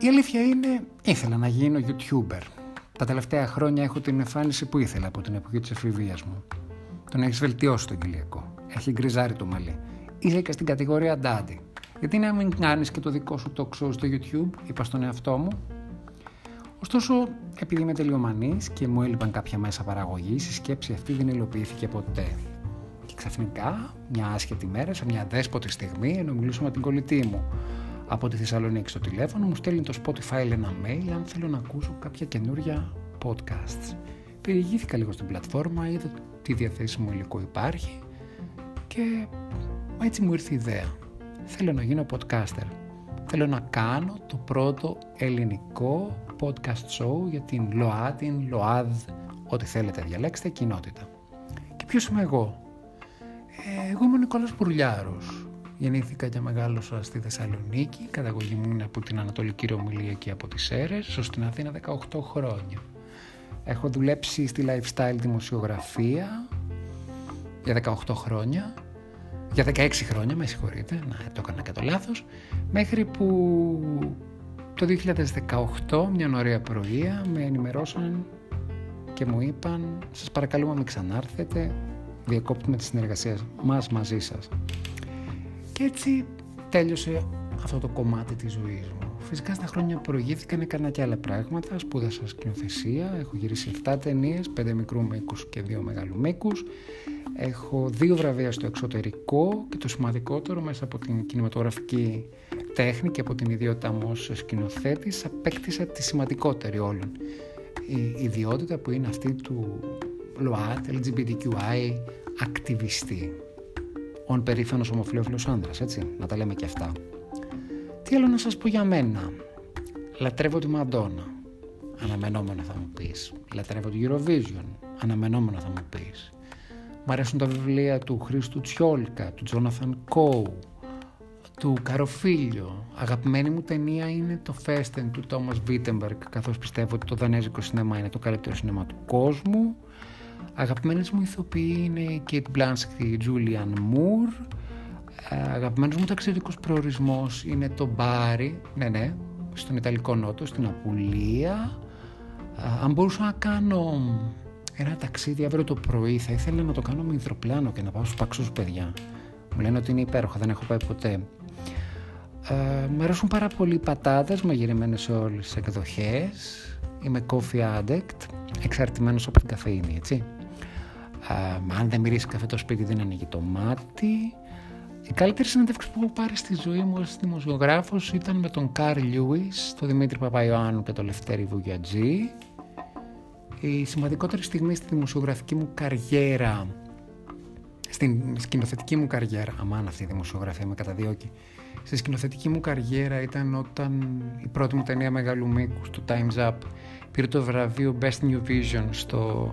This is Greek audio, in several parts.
Η αλήθεια είναι, ήθελα να γίνω YouTuber. Τα τελευταία χρόνια έχω την εμφάνιση που ήθελα από την εποχή της εφηβείας μου. Τον έχεις βελτιώσει τον κοιλιακό. Έχει γκριζάρει το μαλλί. Είσαι και στην κατηγορία Daddy. Γιατί να μην κάνεις και το δικό σου talk show στο YouTube, είπα στον εαυτό μου. Ωστόσο, επειδή είμαι τελειομανής και μου έλειπαν κάποια μέσα παραγωγής, η σκέψη αυτή δεν υλοποιήθηκε ποτέ. Και ξαφνικά, μια άσχετη μέρα, σε μια δέσποτη στιγμή, ενώ μιλούσα με την κολλητή μου από τη Θεσσαλονίκη στο τηλέφωνο, μου στέλνει το Spotify ένα mail αν θέλω να ακούσω κάποια καινούρια podcasts. Περιηγήθηκα λίγο στην πλατφόρμα, είδα τι διαθέσιμο υλικό υπάρχει και έτσι μου ήρθε η ιδέα. Θέλω να γίνω podcaster. Θέλω να κάνω το πρώτο ελληνικό podcast show για την ΛΟΑ, την ΛΟΑΔ, ό,τι θέλετε διαλέξτε, κοινότητα. Και ποιος είμαι εγώ; Ε, εγώ είμαι ο Νικόλας Μπουρλιάρος. Γεννήθηκα και μεγάλωσα στη Θεσσαλονίκη, καταγωγή μου είναι από την Ανατολική Ρωμιλία και από τις Σέρες, ως την Αθήνα 18 χρόνια. Έχω δουλέψει στη lifestyle δημοσιογραφία για 18 χρόνια, για 16 χρόνια, με συγχωρείτε, να το έκανα και το λάθος, μέχρι που το 2018, μια ωραία πρωία, με ενημερώσαν και μου είπαν «Σας παρακαλούμε μην ξανάρθετε, διακόπτουμε τη συνεργασία μας μαζί σας». Και έτσι τέλειωσε αυτό το κομμάτι της ζωής μου. Φυσικά στα χρόνια που προηγήθηκαν έκανα και άλλα πράγματα, σπούδασα σκηνοθεσία, έχω γυρίσει 7 ταινίες, 5 μικρού μήκους και 2 μεγάλου μήκους. Έχω δύο βραβεία στο εξωτερικό και το σημαντικότερο μέσα από την κινηματογραφική τέχνη και από την ιδιότητά μου ως σκηνοθέτης απέκτησα τη σημαντικότερη όλων. Η ιδιότητα που είναι αυτή του ΛΟΑΤ, LGBTQI, ακτιβιστή. Ο περήφανος ομοφιλόφιλος άνδρας, έτσι, να τα λέμε και αυτά. Τι άλλο να σας πω για μένα; Λατρεύω τη Μαντόνα. Αναμενόμενο θα μου πεις. Λατρεύω τη Eurovision. Αναμενόμενο θα μου πεις. Μ' αρέσουν τα βιβλία του Χρήστου Τσιόλκα, του Τζόναθαν Κόου, του Καροφίλιο. Αγαπημένη μου ταινία είναι το Φέστεν του Τόμας Βίτεμπεργκ, καθώς πιστεύω ότι το δανέζικο σινεμά είναι το καλύτερο σινεμά του κόσμου. Αγαπημένες μου ηθοποιοί είναι η Kate Blanchett και η Julianne Moore. Αγαπημένος μου ταξιδιωτικός προορισμός είναι το Μπάρι, ναι ναι, στον Ιταλικό Νότο, στην Απουλία. Αν μπορούσα να κάνω ένα ταξίδι αύριο το πρωί, θα ήθελα να το κάνω με υδροπλάνο και να πάω στους παξούς παιδιά. Μου λένε ότι είναι υπέροχα, δεν έχω πάει ποτέ. Ε, μ' αρέσουν πάρα πολύ οι πατάτες μαγειρεμένες σε όλες τις εκδοχές. Είμαι coffee addict, εξαρτημένος από την καφεΐνη, έτσι. Ε, αν δεν μυρίσει καφέ το σπίτι δεν ανοίγει το μάτι. Η καλύτερη συνέντευξη που έχω πάρει στη ζωή μου ως δημοσιογράφος ήταν με τον Καρλ Λιούις, τον Δημήτρη Παπαϊωάννου και τον Λευτέρη Βουγιατζή. Η σημαντικότερη στιγμή στη δημοσιογραφική μου καριέρα, στην σκηνοθετική μου καριέρα, αμάν αυτή η δημοσιογραφία με καταδιώκει, στη σκηνοθετική μου καριέρα ήταν όταν η πρώτη μου ταινία μεγάλου μήκου, το Time's Up, πήρε το βραβείο Best New Vision στο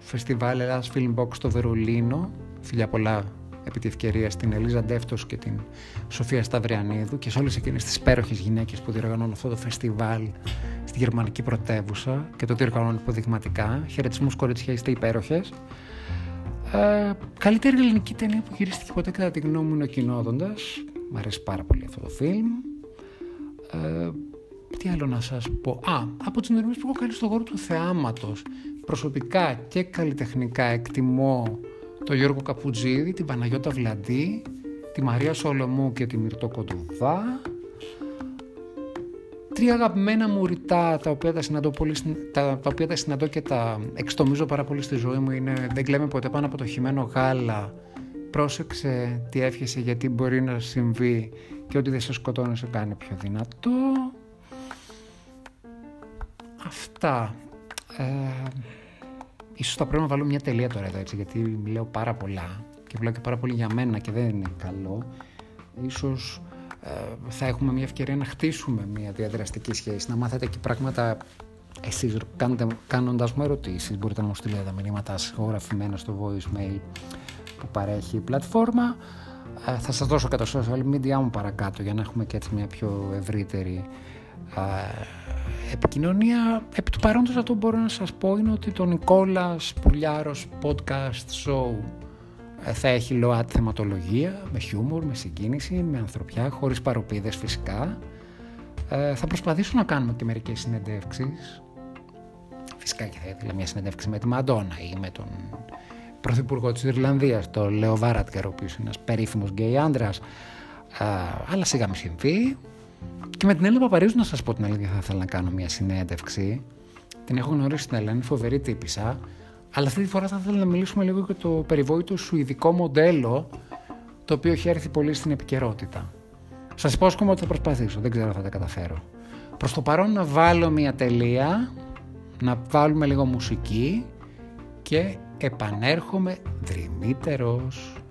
φεστιβάλ Ελλάς Film Box στο Βερολίνο. Φιλιά πολλά επί τη ευκαιρία στην Ελίζα Ντεύτος και την Σοφία Σταυριανίδου και σε όλες εκείνες τις υπέροχες γυναίκες που διοργανώνουν αυτό το φεστιβάλ στη γερμανική πρωτεύουσα και το διοργανώνουν υποδειγματικά. Χαιρετισμούς, κοριτσιά, είστε υπέροχες. Ε, καλύτερη ελληνική ταινία που γυρίστηκε ποτέ κατά τη γνώμη μου είναι ο Κοινόδοντας. Μ' αρέσει πάρα πολύ αυτό το φιλμ. Ε, τι άλλο να σας πω; Α, από τις νοημίες που έχω κάνει στον χώρο του θεάματος. Προσωπικά και καλλιτεχνικά εκτιμώ τον Γιώργο Καπουτζίδη, την Παναγιώτα Βλαντή, τη Μαρία Σολομού και τη Μυρτό Κοντοβά. Τρία αγαπημένα μου ρητά τα οποία τα συναντώ, πολύ, τα, τα οποία τα συναντώ και τα εξτομίζω πάρα πολύ στη ζωή μου είναι «Δεν κλαίμε ποτέ πάνω από το χειμένο γάλα», «Πρόσεξε τι εύχεσαι γιατί μπορεί να συμβεί και ότι δεν σε σκοτώνει σε κάνει πιο δυνατό». Αυτά. Ε, ίσως θα πρέπει να βάλω μια τελεία τώρα εδώ έτσι γιατί μιλάω πάρα πολλά και μιλάω και πάρα πολύ για μένα και δεν είναι καλό. Ίσως ε, θα έχουμε μια ευκαιρία να χτίσουμε μια διαδραστική σχέση, να μάθετε και πράγματα εσείς κάνοντα κάνοντας μου ερωτήσεις, μπορείτε να μου στείλετε μηνύματα συγγραφημένα στο voicemail που παρέχει η πλατφόρμα. Ε, θα σας δώσω και το social media μου παρακάτω για να έχουμε και έτσι μια πιο ευρύτερη ε, επικοινωνία. Επί του παρόντος αυτό μπορώ να σας πω είναι ότι το Νικόλας Πουλιάρος Podcast Show Ε, θα έχει ΛΟΑΤ θεματολογία, με χιούμορ, με συγκίνηση, με ανθρωπιά, χωρίς παροπίδες φυσικά. Ε, θα προσπαθήσω να κάνουμε και μερικές συνεντεύξεις. Φυσικά και θα ήθελα μια συνεντεύξη με τη Μαντόνα ή με τον πρωθυπουργό της Ιρλανδίας, τον Λέο Βάρατκερ, ο οποίος είναι ένας περίφημος γκέι άντρας. Ε, αλλά σιγά μη συμβεί. Και με την Έλληνα Παπαρίζου να σας πω την αλήθεια θα ήθελα να κάνω μια συνέντευξη. Την έχω γνωρίσει στην Ελλάδα, είναι φοβερή τύπησα. Αλλά αυτή τη φορά θα ήθελα να μιλήσουμε λίγο για το περιβόητο σουηδικό μοντέλο το οποίο έχει έρθει πολύ στην επικαιρότητα. Σας υπόσχομαι ότι θα προσπαθήσω, δεν ξέρω αν θα τα καταφέρω. Προς το παρόν να βάλω μια τελεία, να βάλουμε λίγο μουσική και επανέρχομαι δρυμύτερος.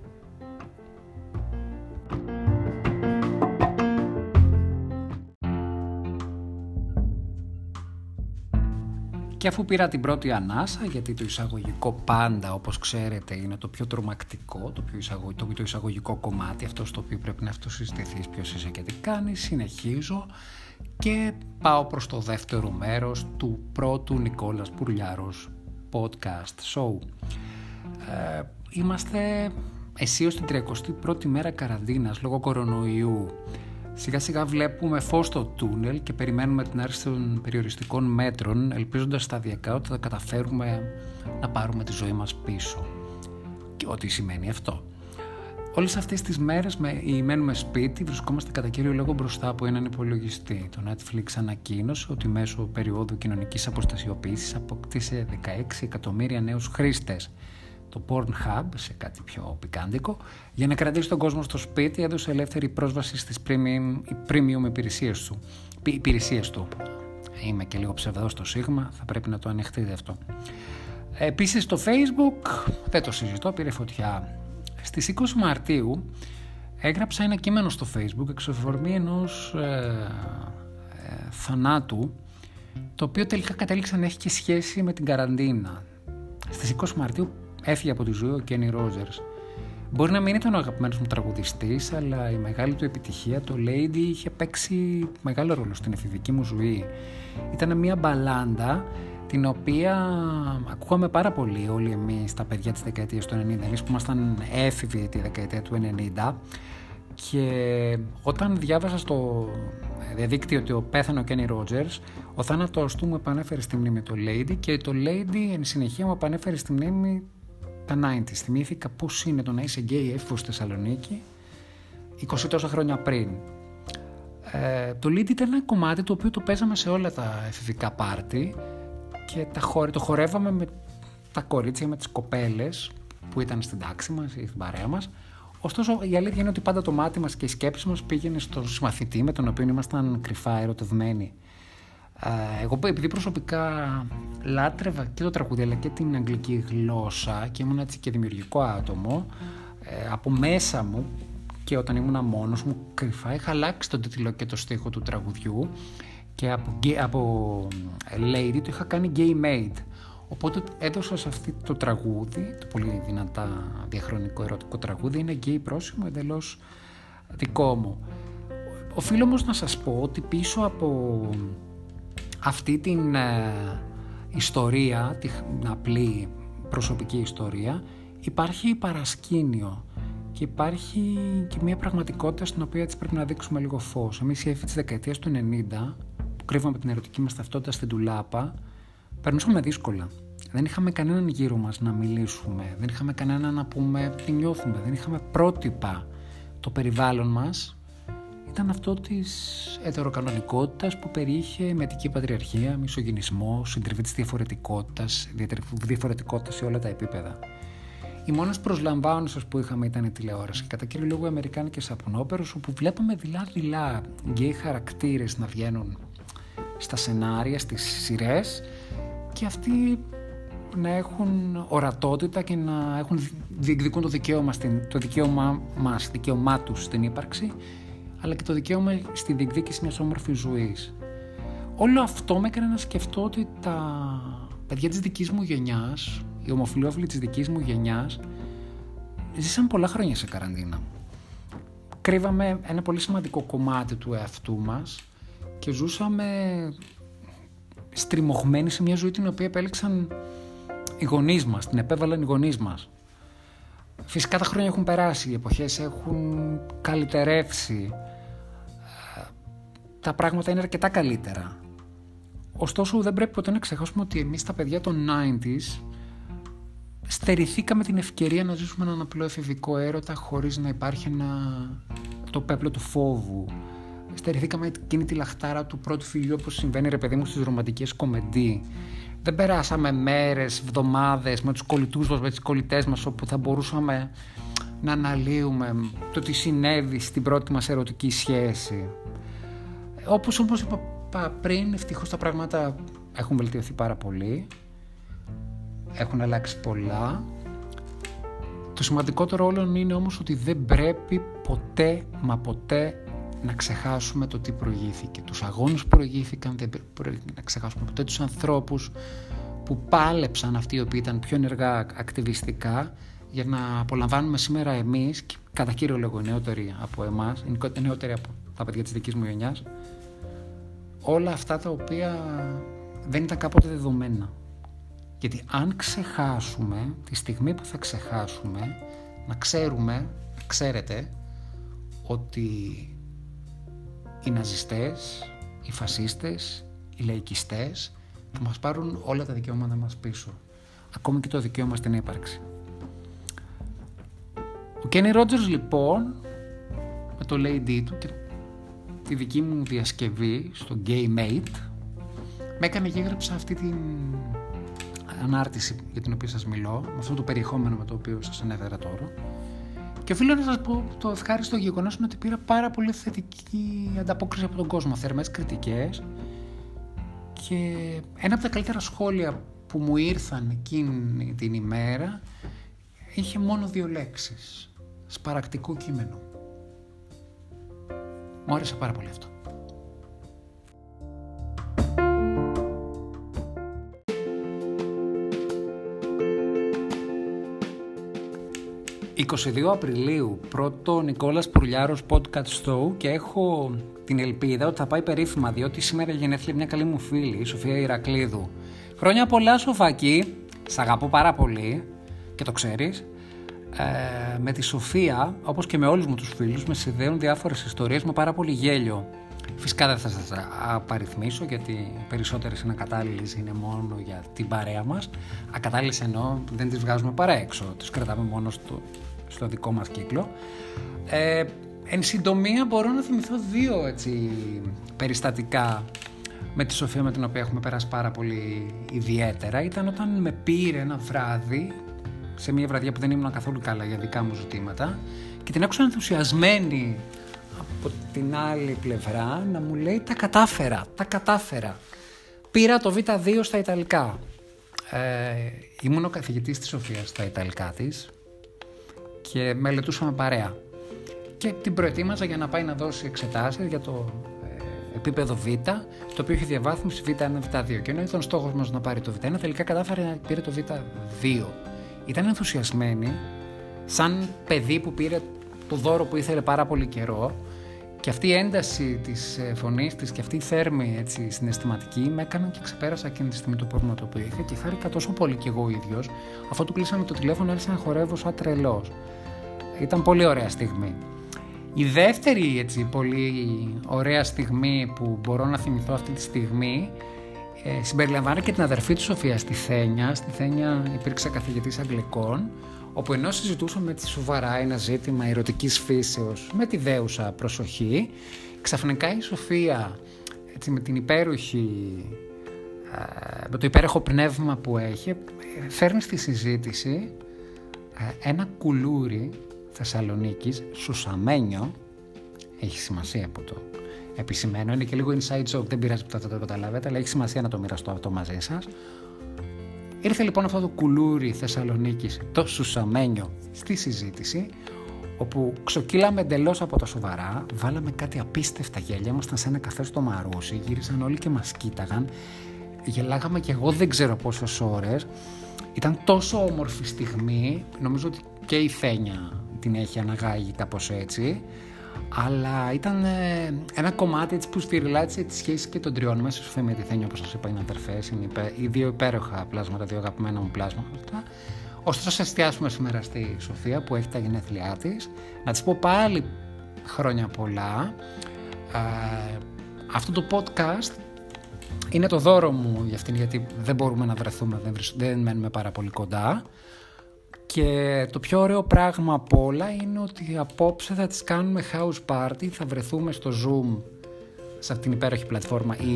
Και αφού πήρα την πρώτη ανάσα, γιατί το εισαγωγικό πάντα, όπως ξέρετε, είναι το πιο τρομακτικό, το πιο εισαγωγικό, το, εισαγωγικό κομμάτι, αυτός στο οποίο πρέπει να αυτοσυστηθείς ποιος είσαι και τι κάνεις, συνεχίζω και πάω προς το δεύτερο μέρος του πρώτου Νικόλας Πουρλιάρος podcast show. Ε, είμαστε αισίως την 31η μέρα καραντίνας λόγω κορονοϊού Σιγά σιγά βλέπουμε φως στο τούνελ και περιμένουμε την άρση των περιοριστικών μέτρων ελπίζοντας σταδιακά ότι θα καταφέρουμε να πάρουμε τη ζωή μας πίσω. Και ό,τι σημαίνει αυτό. Όλες αυτές τις μέρες με, μένουμε σπίτι βρισκόμαστε κατά κύριο λόγο μπροστά από έναν υπολογιστή. Το Netflix ανακοίνωσε ότι μέσω περίοδου κοινωνικής αποστασιοποίησης αποκτήσε 16 εκατομμύρια νέους χρήστες το Pornhub σε κάτι πιο πικάντικο για να κρατήσει τον κόσμο στο σπίτι έδωσε ελεύθερη πρόσβαση στις premium, premium υπηρεσίες του. Υπηρεσίες του. Είμαι και λίγο ψευδός στο σίγμα, θα πρέπει να το ανεχτείτε αυτό. Επίσης το Facebook, δεν το συζητώ, πήρε φωτιά. Στις 20 Μαρτίου έγραψα ένα κείμενο στο Facebook εξωφορμή ενός ε, ε, θανάτου το οποίο τελικά κατέληξε να έχει και σχέση με την καραντίνα. Στις 20 Μαρτίου έφυγε από τη ζωή ο Κένι Ρόζερς. Μπορεί να μην ήταν ο αγαπημένος μου τραγουδιστής, αλλά η μεγάλη του επιτυχία, το Lady, είχε παίξει μεγάλο ρόλο στην εφηβική μου ζωή. Ήταν μια μπαλάντα την οποία ακούγαμε πάρα πολύ όλοι εμείς τα παιδιά της δεκαετίας του 90, εμείς που ήμασταν έφηβοι τη δεκαετία του 90 και όταν διάβασα στο διαδίκτυο ότι ο πέθανε ο Κένι Ρότζερς, ο θάνατος του μου επανέφερε στη μνήμη το Lady και το Lady εν συνεχεία μου επανέφερε στη μνήμη τα 90's. Θυμήθηκα πώς είναι το να είσαι γκέι έφηβος στη Θεσσαλονίκη 20 τόσα χρόνια πριν. Ε, το lead ήταν ένα κομμάτι το οποίο το παίζαμε σε όλα τα εφηβικά πάρτι και τα χορε, το χορεύαμε με τα κορίτσια, με τις κοπέλες που ήταν στην τάξη μας ή στην παρέα μας. Ωστόσο η αλήθεια είναι ότι πάντα το μάτι μας και η σκέψη μας πήγαινε στον συμμαθητή με τον οποίο ήμασταν κρυφά ερωτευμένοι. Εγώ επειδή προσωπικά λάτρευα και το τραγούδι αλλά και την αγγλική γλώσσα και ήμουν έτσι και δημιουργικό άτομο ε, από μέσα μου και όταν ήμουν μόνος μου κρυφά είχα αλλάξει τον τίτλο και το στίχο του τραγουδιού και από, από ε, lady το είχα κάνει gay made οπότε έδωσα σε αυτό το τραγούδι το πολύ δυνατά διαχρονικό ερωτικό τραγούδι είναι gay πρόσημο εντελώς δικό μου. Οφείλω όμως να σας πω ότι πίσω από αυτή την ε, ιστορία, την απλή προσωπική ιστορία, υπάρχει παρασκήνιο και υπάρχει και μια πραγματικότητα στην οποία έτσι πρέπει να δείξουμε λίγο φως. Εμείς οι έφοι της δεκαετίας του 90, που κρύβαμε την ερωτική μας ταυτότητα στην τουλάπα, περνούσαμε δύσκολα. Δεν είχαμε κανέναν γύρω μας να μιλήσουμε, δεν είχαμε κανέναν να πούμε τι νιώθουμε, δεν είχαμε πρότυπα. Το περιβάλλον μας ήταν αυτό της ετεροκανονικότητας που περιείχε μετική πατριαρχία, μισογενισμό, συντριβή της διαφορετικότητας, διαφορετικότητας σε όλα τα επίπεδα. Οι μόνες προσλαμβάνουσες που είχαμε ήταν η τηλεόραση, κατά κύριο λόγο αμερικάνικες σαπουνόπερους, όπου βλέπαμε δειλά-δειλά γκέι χαρακτήρες να βγαίνουν στα σενάρια, στις σειρές και αυτοί να έχουν ορατότητα και να έχουν διεκδικούν το δικαίωμα, στην, το δικαίωμα μας, δικαίωμά τους στην ύπαρξη αλλά και το δικαίωμα στη διεκδίκηση μιας όμορφης ζωής. Όλο αυτό με έκανε να σκεφτώ ότι τα παιδιά της δικής μου γενιάς, οι ομοφιλόφιλοι της δικής μου γενιάς, ζήσαν πολλά χρόνια σε καραντίνα. Κρύβαμε ένα πολύ σημαντικό κομμάτι του εαυτού μας και ζούσαμε στριμωγμένοι σε μια ζωή την οποία επέλεξαν οι γονείς μας, την επέβαλαν οι γονείς μας. Φυσικά τα χρόνια έχουν περάσει, οι εποχές έχουν καλυτερεύσει, ε, τα πράγματα είναι αρκετά καλύτερα. Ωστόσο δεν πρέπει ποτέ να ξεχάσουμε ότι εμείς τα παιδιά των 90s στερηθήκαμε την ευκαιρία να ζήσουμε έναν απλό εφηβικό έρωτα χωρίς να υπάρχει ένα... το πέπλο του φόβου. Στερηθήκαμε εκείνη τη λαχτάρα του πρώτου φιλιού όπως συμβαίνει ρε παιδί μου στις ρομαντικές κομμεντί. Δεν περάσαμε μέρες, εβδομάδες με τους κολλητούς μας, με τις κολλητές μας όπου θα μπορούσαμε να αναλύουμε το τι συνέβη στην πρώτη μας ερωτική σχέση. Όπως όμως είπα πριν, ευτυχώς τα πράγματα έχουν βελτιωθεί πάρα πολύ έχουν αλλάξει πολλά. Το σημαντικότερο όλων είναι όμως ότι δεν πρέπει ποτέ μα ποτέ να ξεχάσουμε το τι προηγήθηκε. Τους αγώνες που προηγήθηκαν, δεν πρέπει να ξεχάσουμε ποτέ τους ανθρώπους που πάλεψαν αυτοί οι οποίοι ήταν πιο ενεργά ακτιβιστικά για να απολαμβάνουμε σήμερα εμείς, κατά κύριο λόγο οι νεότεροι από εμάς, οι νεότεροι από τα παιδιά της δικής μου γενιάς, όλα αυτά τα οποία δεν ήταν κάποτε δεδομένα. Γιατί αν ξεχάσουμε, τη στιγμή που θα ξεχάσουμε, να ξέρουμε, να ξέρετε, ότι οι ναζιστές, οι φασίστες, οι λαϊκιστές θα μας πάρουν όλα τα δικαιώματα μας πίσω. Ακόμη και το δικαίωμα στην ύπαρξη. Ο Κένι Ρότζερς λοιπόν, με το Lady του και τη δική μου διασκευή στο Gay Mate, με έκανε και έγραψα αυτή την ανάρτηση για την οποία σας μιλώ, με αυτό το περιεχόμενο με το οποίο σας ανέφερα τώρα. Και οφείλω να σας πω το ευχάριστο γεγονός είναι ότι πήρα πάρα πολύ θετική ανταπόκριση από τον κόσμο, θερμές κριτικές και ένα από τα καλύτερα σχόλια που μου ήρθαν εκείνη την ημέρα είχε μόνο δύο λέξεις. Σπαρακτικό κείμενο. Μου άρεσε πάρα πολύ αυτό. 22 Απριλίου, πρώτο Νικόλας Πουρλιάρος podcast show και έχω την ελπίδα ότι θα πάει περίφημα διότι σήμερα γενέθλια μια καλή μου φίλη, η Σοφία Ηρακλήδου. Χρόνια πολλά Σοφακή, σ' αγαπώ πάρα πολύ και το ξέρεις. Ε, με τη Σοφία, όπως και με όλους μου τους φίλους, με συνδέουν διάφορες ιστορίες με πάρα πολύ γέλιο. Φυσικά δεν θα σας απαριθμίσω γιατί οι περισσότερες είναι ακατάλληλες, είναι μόνο για την παρέα μας. Ακατάλληλες εννοώ δεν τις βγάζουμε παρά έξω, τις κρατάμε μόνο στο, στο δικό μας κύκλο. Ε, εν συντομία μπορώ να θυμηθώ δύο έτσι, περιστατικά με τη Σοφία με την οποία έχουμε περάσει πάρα πολύ ιδιαίτερα. Ήταν όταν με πήρε ένα βράδυ, σε μια βραδιά που δεν ήμουν καθόλου καλά για δικά μου ζητήματα και την άκουσα ενθουσιασμένη από την άλλη πλευρά να μου λέει τα κατάφερα, τα κατάφερα. Πήρα το Β2 στα Ιταλικά. Ε, ήμουν ο καθηγητής της Σοφίας στα Ιταλικά της και μελετούσαμε παρέα. Και την προετοίμαζα για να πάει να δώσει εξετάσεις για το ε, επίπεδο Β, το οποίο είχε διαβάθμιση Β1, Β2. Και ενώ ήταν στόχος μας να πάρει το Β1, τελικά κατάφερε να πήρε το Β2. Ήταν ενθουσιασμένη, σαν παιδί που πήρε το δώρο που ήθελε πάρα πολύ καιρό και αυτή η ένταση της ε, φωνής της και αυτή η θέρμη έτσι, συναισθηματική με έκαναν και ξεπέρασα εκείνη τη στιγμή το πρόβλημα το οποίο είχα και χάρηκα τόσο πολύ κι εγώ ίδιος. Αφού του κλείσαμε το τηλέφωνο, άρχισα να χορεύω σαν τρελός. Ήταν πολύ ωραία στιγμή. Η δεύτερη έτσι, πολύ ωραία στιγμή που μπορώ να θυμηθώ αυτή τη στιγμή ε, συμπεριλαμβάνει και την αδερφή του Σοφία στη Θένια. Στη Θένια υπήρξε καθηγητής Αγγλικών όπου ενώ συζητούσαμε τη σοβαρά ένα ζήτημα ερωτικής φύσεως με τη δέουσα προσοχή, ξαφνικά η Σοφία έτσι, με την υπέροχη με το υπέροχο πνεύμα που έχει φέρνει στη συζήτηση ένα κουλούρι Θεσσαλονίκης σουσαμένιο έχει σημασία που το επισημαίνω είναι και λίγο inside joke δεν πειράζει που θα το καταλάβετε αλλά έχει σημασία να το μοιραστώ αυτό μαζί σας Ήρθε λοιπόν αυτό το κουλούρι Θεσσαλονίκης, το Σουσαμένιο, στη συζήτηση, όπου ξοκύλαμε εντελώς από τα σοβαρά, βάλαμε κάτι απίστευτα γέλια, ήμασταν σε ένα καφέ στο Μαρούσι, γύρισαν όλοι και μας κοίταγαν, γελάγαμε και εγώ δεν ξέρω πόσες ώρες. Ήταν τόσο όμορφη στιγμή, νομίζω ότι και η Φένια την έχει αναγάγει κάπως έτσι αλλά ήταν ε, ένα κομμάτι έτσι, που στηριλάτησε της σχέσης και των τριών μέσα στο με τη Θένια, όπως σας είπα, είναι αδερφές, είναι υπέ, οι δύο υπέροχα πλάσματα, δύο αγαπημένα μου πλάσματα, Ωστόσο, σε εστιάσουμε σήμερα στη Σοφία που έχει τα γενέθλιά της. Να της πω πάλι χρόνια πολλά. Ε, αυτό το podcast είναι το δώρο μου για αυτήν γιατί δεν μπορούμε να βρεθούμε, δεν, δεν μένουμε πάρα πολύ κοντά. Και το πιο ωραίο πράγμα από όλα είναι ότι απόψε θα τις κάνουμε house party, θα βρεθούμε στο Zoom σε αυτήν την υπέροχη πλατφόρμα οι,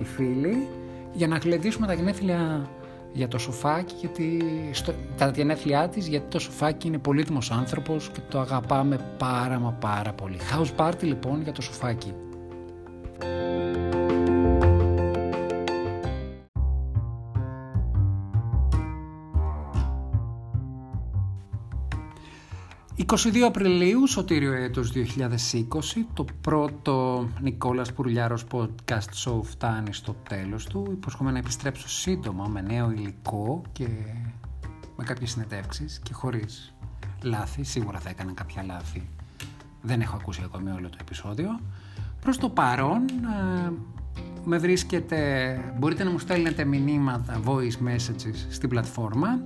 οι φίλοι για να γλεντήσουμε τα γενέθλια για το σοφάκι γιατί στο, τα γενέθλιά της γιατί το σοφάκι είναι πολύτιμος άνθρωπος και το αγαπάμε πάρα μα πάρα πολύ. House party λοιπόν για το σοφάκι. 22 Απριλίου, σωτήριο έτος 2020, το πρώτο Νικόλας Πουρλιάρος podcast show φτάνει στο τέλος του. Υποσχομαι να επιστρέψω σύντομα με νέο υλικό και με κάποιες συνεντεύξεις και χωρίς λάθη. Σίγουρα θα έκανα κάποια λάθη. Δεν έχω ακούσει ακόμη όλο το επεισόδιο. Προς το παρόν, ε, με βρίσκεται, μπορείτε να μου στέλνετε μηνύματα, voice messages στην πλατφόρμα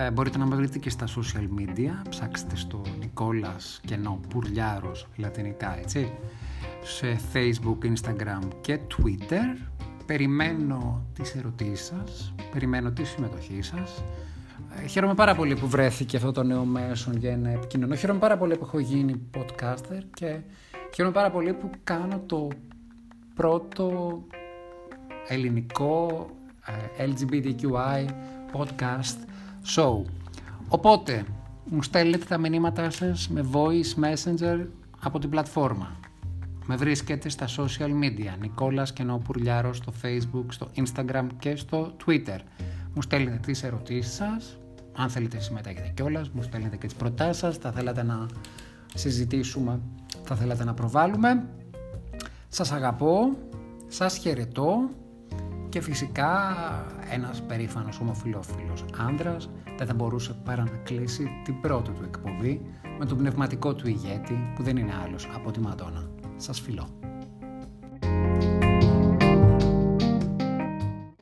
ε, μπορείτε να με βρείτε και στα social media, ψάξτε στο Νικόλας Κενό Πουρλιάρος λατινικά έτσι, σε Facebook, Instagram και Twitter. Περιμένω τις ερωτήσεις σας, περιμένω τη συμμετοχή σας. Ε, χαίρομαι πάρα πολύ που βρέθηκε αυτό το νέο μέσο για να επικοινωνώ. Χαίρομαι πάρα πολύ που έχω γίνει podcaster και χαίρομαι πάρα πολύ που κάνω το πρώτο ελληνικό ε, LGBTQI podcast show. Οπότε, μου στέλνετε τα μηνύματά σας με voice messenger από την πλατφόρμα. Με βρίσκετε στα social media, Νικόλας Κενόπουρλιάρος στο facebook, στο instagram και στο twitter. Μου στέλνετε τις ερωτήσεις σας, αν θέλετε συμμετέχετε κιόλας, μου στέλνετε και τις προτάσεις σας, θα θέλατε να συζητήσουμε, θα θέλατε να προβάλλουμε. Σας αγαπώ, σας χαιρετώ και φυσικά ένας περήφανος ομοφιλόφιλος άνδρας δεν θα μπορούσε παρά να κλείσει την πρώτη του εκπομπή με τον πνευματικό του ηγέτη που δεν είναι άλλος από τη Μαντόνα. Σας φιλώ.